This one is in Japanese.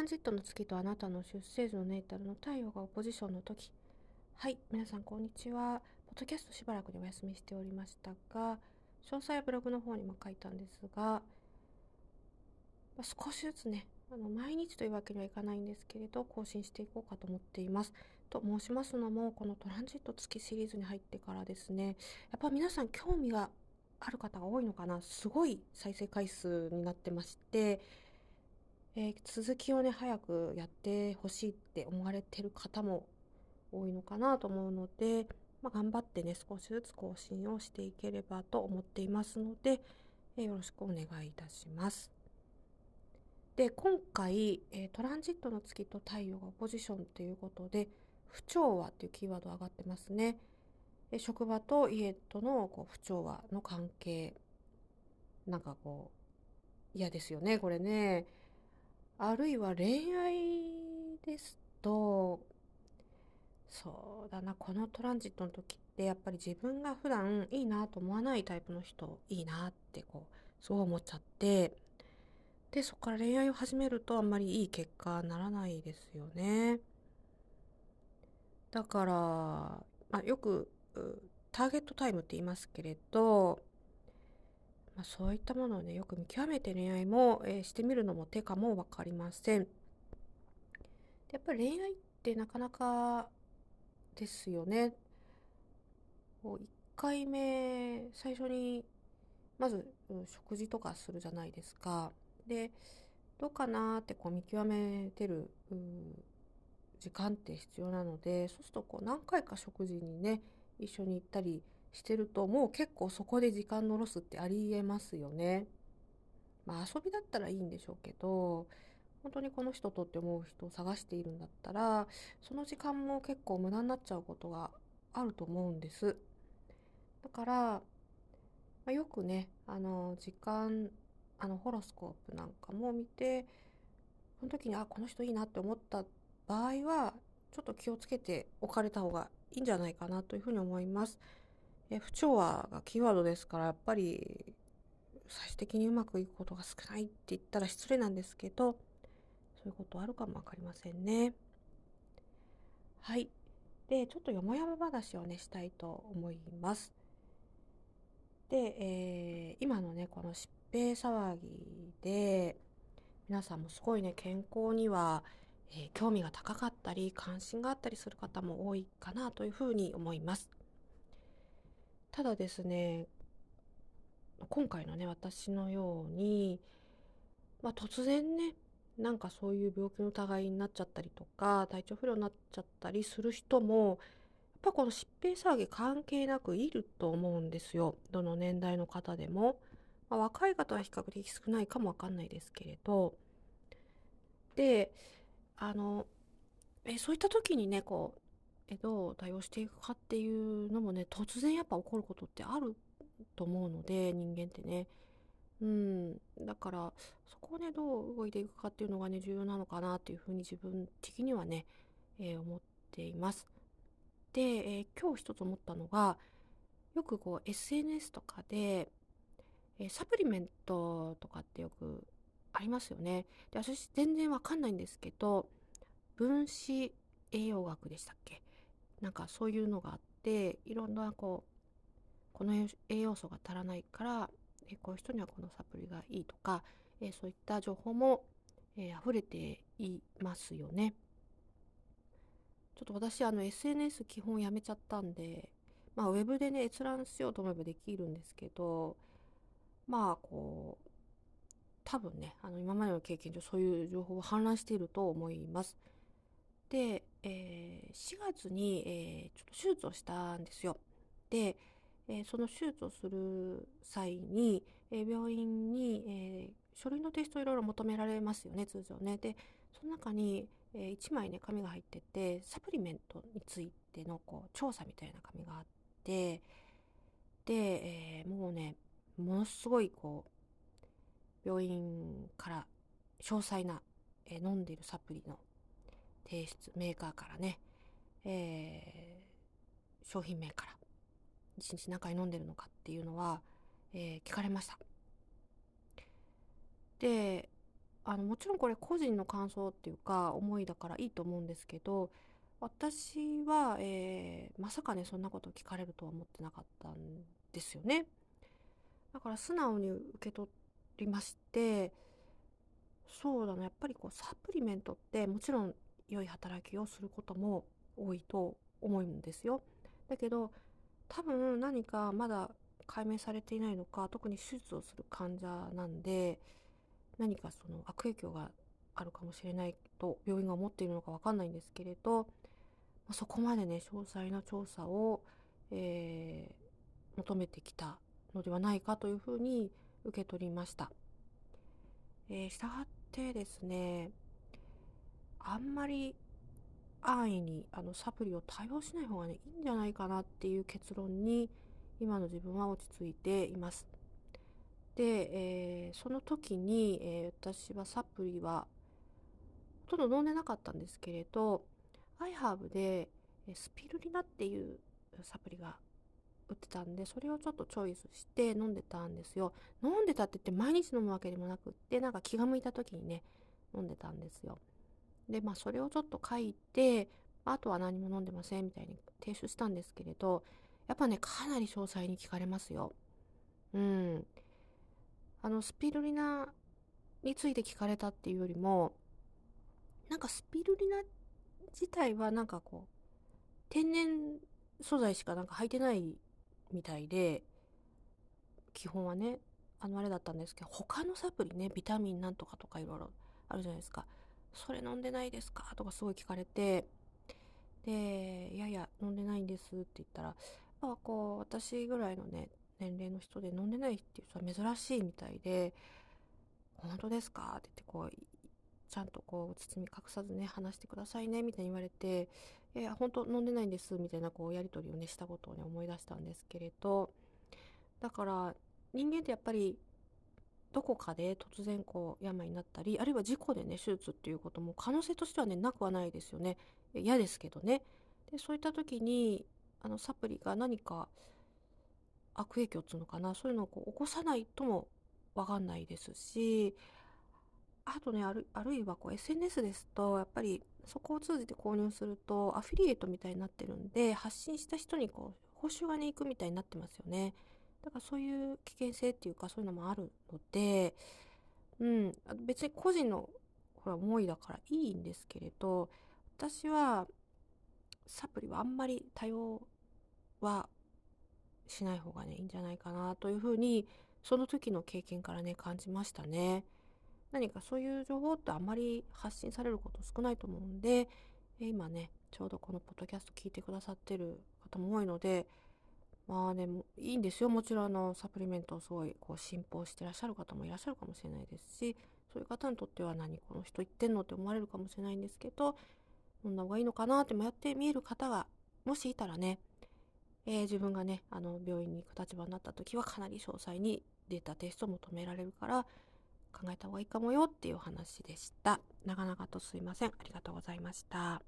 ランジットの月とあなたの出生図のネータルの太陽がオポジションの時。はい皆さんこんにちは。ポッドキャストしばらくでお休みしておりましたが詳細はブログの方にも書いたんですが、ま少しずつねあの毎日というわけにはいかないんですけれど更新していこうかと思っています。と申しますのもこのトランジット月シリーズに入ってからですねやっぱ皆さん興味がある方が多いのかな。すごい再生回数になってましてえー、続きをね早くやってほしいって思われてる方も多いのかなと思うので、まあ、頑張ってね少しずつ更新をしていければと思っていますので、えー、よろしくお願いいたします。で今回、えー、トランジットの月と太陽がオポジションということで不調和っていうキーワード上がってますね。え職場と家とのこう不調和の関係なんかこう嫌ですよねこれね。あるいは恋愛ですと、そうだな、このトランジットの時ってやっぱり自分が普段いいなと思わないタイプの人いいなってこう、すごい思っちゃって、で、そこから恋愛を始めるとあんまりいい結果ならないですよね。だから、まあ、よくターゲットタイムって言いますけれど、まあ、そういったものをねよく見極めて恋愛も、えー、してみるのも手かも分かりません。やっぱり恋愛ってなかなかですよね。1回目最初にまず、うん、食事とかするじゃないですか。でどうかなってこう見極めてる、時間って必要なのでそうするとこう何回か食事にね一緒に行ったりしてるともう結構そこで時間のロスってありえますよね。まあ遊びだったらいいんでしょうけど本当にこの人とって思う人を探しているんだったらその時間も結構無駄になっちゃうことがあると思うんです。だから、まあ、よくねあの時間あのホロスコープなんかも見てその時にあこの人いいなって思った場合はちょっと気をつけておかれた方がいいんじゃないかなというふうに思います。え不調和がキーワードですからやっぱり最終的にうまくいくことが少ないって言ったら失礼なんですけどそういうことあるかも分かりませんね。はい。で、ちょっとよもやま話をね、したいと思います。で、えー、今のね、この疾病騒ぎで、皆さんもすごいね、健康には、えー、興味が高かったり、関心があったりする方も多いかなというふうに思います。ただですね今回のね私のように、まあ、突然ねなんかそういう病気の疑いになっちゃったりとか体調不良になっちゃったりする人もやっぱこの疾病騒ぎ関係なくいると思うんですよ。どの年代の方でも、まあ、若い方は比較的少ないかもわかんないですけれど。であのえそういった時にねこうえど対応していくかっていうのもね突然やっぱ起こることってあると思うので人間ってね。うん。だからそこをねどう動いていくかっていうのがね重要なのかなっていうふうに自分的にはね、えー、思っています。で、えー、今日一つ思ったのがよくこう SNS とかで、えー、サプリメントとかってよくありますよね。で私全然わかんないんですけど分子栄養学でしたっけ？なんかそういうのがあっていろんなこうこの栄養素が足らないからえこういう人にはこのサプリがいいとかえそういった情報も、え溢れていますよね。ちょっと私あの SNS 基本やめちゃったんで、まあ、ウェブでね閲覧しようと思えばできるんですけどまあこう多分ねあの今までの経験上そういう情報を氾濫していると思います。で、えー、4月に、えー、ちょっと手術をしたんですよ。で、えー、その手術をする際に、え病院に、え書類の提出をいろいろ求められますよね通常ね。でその中に、え1枚ね紙が入っててサプリメントについてのこう調査みたいな紙があってで、えもうねものすごいこう病院から詳細な、え飲んでいるサプリの提出メーカーからね、えー、商品名から一日何回飲んでるのかっていうのは、えー、聞かれました。であのもちろんこれ個人の感想っていうか思いだからいいと思うんですけど私は、えー、まさかねそんなこと聞かれるとは思ってなかったんですよね。だから素直に受け取りましてそうだなやっぱりこうサプリメントってもちろん良い働きをすることも多いと思うんですよだけど多分何かまだ解明されていないのか特に手術をする患者なんで何かその悪影響があるかもしれないと病院が思っているのか分かんないんですけれどそこまでね詳細な調査を、えー、求めてきたのではないかというふうに受け取りました。えー、したがってですねあんまり安易にあのサプリを多用しない方がねいいんじゃないかなっていう結論に今の自分は落ち着いています。で、えー、その時に、えー、私はサプリはほとんど飲んでなかったんですけれど iHerb でスピルリナっていうサプリが売ってたんでそれをちょっとチョイスして飲んでたんですよ飲んでたって言って毎日飲むわけでもなくってなんか気が向いた時にね飲んでたんですよでまあそれをちょっと書いてあとは何も飲んでませんみたいに提出したんですけれどやっぱねかなり詳細に聞かれますよ。うん。あのスピルリナについて聞かれたっていうよりもなんかスピルリナ自体はなんかこう天然素材しかなんか履いてないみたいで基本はねあのあれだったんですけど他のサプリねビタミンなんとかとかいろいろあるじゃないですか。それ飲んでないですか？とかすごい聞かれてでいやいや飲んでないんですって言ったらまあこう私ぐらいのね年齢の人で飲んでないっていう人は珍しいみたいで本当ですか？って言ってこうちゃんとこう包み隠さずね話してくださいねみたいに言われて「いやいや本当飲んでないんです」みたいなこうやり取りをねしたことをね思い出したんですけれどだから人間ってやっぱりどこかで突然こう病になったりあるいは事故でね手術っていうことも可能性としてはねなくはないですよね。嫌ですけどね。でそういった時にあのサプリが何か悪影響っつうのかなそういうのをこう起こさないとも分かんないですしあとねあるあるいはこう SNS ですとやっぱりそこを通じて購入するとアフィリエイトみたいになってるんで発信した人にこう報酬がね行くみたいになってますよね。だからそういう危険性っていうかそういうのもあるのでうん別に個人のほら思いだからいいんですけれど私はサプリはあんまり多用はしない方がねいいんじゃないかなというふうにその時の経験からね感じましたね。何かそういう情報ってあんまり発信されること少ないと思うんで、今ね、ちょうどこのポッドキャスト聞いてくださってる方も多いので、まあね、いいんですよ。もちろんあの、サプリメントをすごいこう信奉してらっしゃる方もいらっしゃるかもしれないですし、そういう方にとっては何この人言ってんのって思われるかもしれないんですけど、飲んだ方がいいのかなって迷って見える方が、もしいたらね、えー、自分がね、あの、病院に行く立場になった時はかなり詳細にデータ提出を求められるから、考えた方がいいかもよっていう話でした。長々とすいません。ありがとうございました。